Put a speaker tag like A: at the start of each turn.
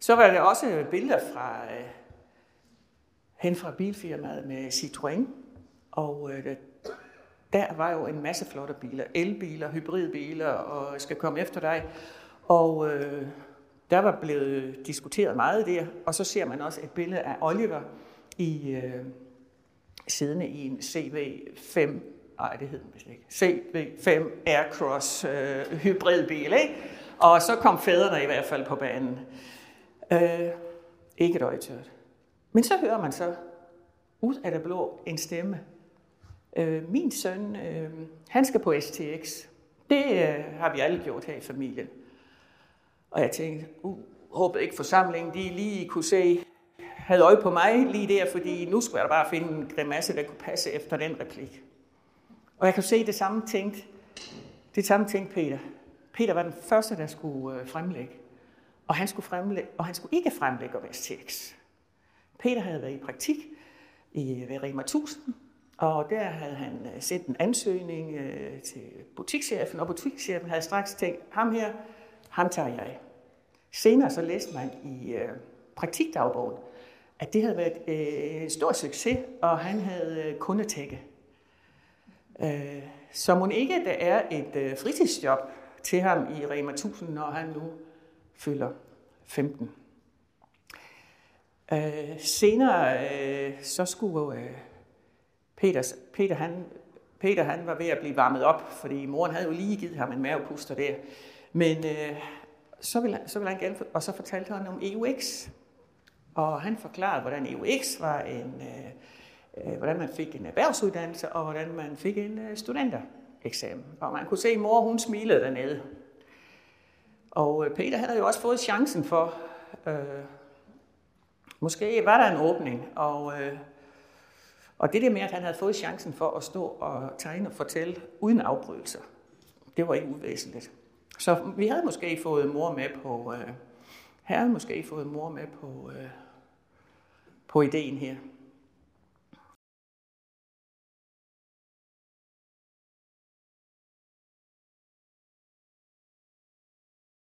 A: Så var der også billeder fra, øh, hen fra bilfirmaet med Citroën, og øh, der var jo en masse flotte biler, elbiler, hybridbiler, og jeg skal komme efter dig. Og øh, der var blevet diskuteret meget der, og så ser man også et billede af Oliver i øh, siddende i en CV5, nej det hed den ikke, CV5 Aircross øh, hybridbil, ikke? Og så kom fædrene i hvert fald på banen. Øh, ikke et øjetørt. Men så hører man så ud af det blå en stemme. Øh, min søn, øh, han skal på STX. Det øh, har vi alle gjort her i familien. Og jeg tænkte, uh, håbede ikke forsamlingen, de lige kunne se, havde øje på mig lige der, fordi nu skulle jeg da bare finde en grimasse, der kunne passe efter den replik. Og jeg kan se det samme tænkt, det samme tænkt Peter. Peter var den første, der skulle øh, fremlægge. Og han skulle, fremlægge, og han skulle ikke fremlægge om STX. Peter havde været i praktik i, ved Rema 1000, og der havde han øh, sendt en ansøgning øh, til butikschefen, og butikschefen havde straks tænkt, ham her, ham tager jeg. Senere så læste man i øh, praktikdagbogen, at det havde været øh, en stor succes, og han havde øh, kundetække. Øh, så må ikke, der er et øh, fritidsjob til ham i Rema 1000, når han nu fylder 15. Øh, senere øh, så skulle øh, Peters, Peter, han, Peter han var ved at blive varmet op, fordi moren havde jo lige givet ham en mavepuster der. Men øh, så, ville, så ville han gerne, og så fortalte han om EUX. Og han forklarede, hvordan EUX var en, øh, øh, hvordan man fik en erhvervsuddannelse, og hvordan man fik en øh, studentereksamen. Og man kunne se, at mor hun smilede dernede. Og øh, Peter han havde jo også fået chancen for, øh, måske var der en åbning, og, øh, og det der med, at han havde fået chancen for at stå og tegne og fortælle uden afbrydelser, det var ikke uvæsentligt. Så vi havde måske fået mor med på, øh, havde måske fået mor med på, øh, på ideen her.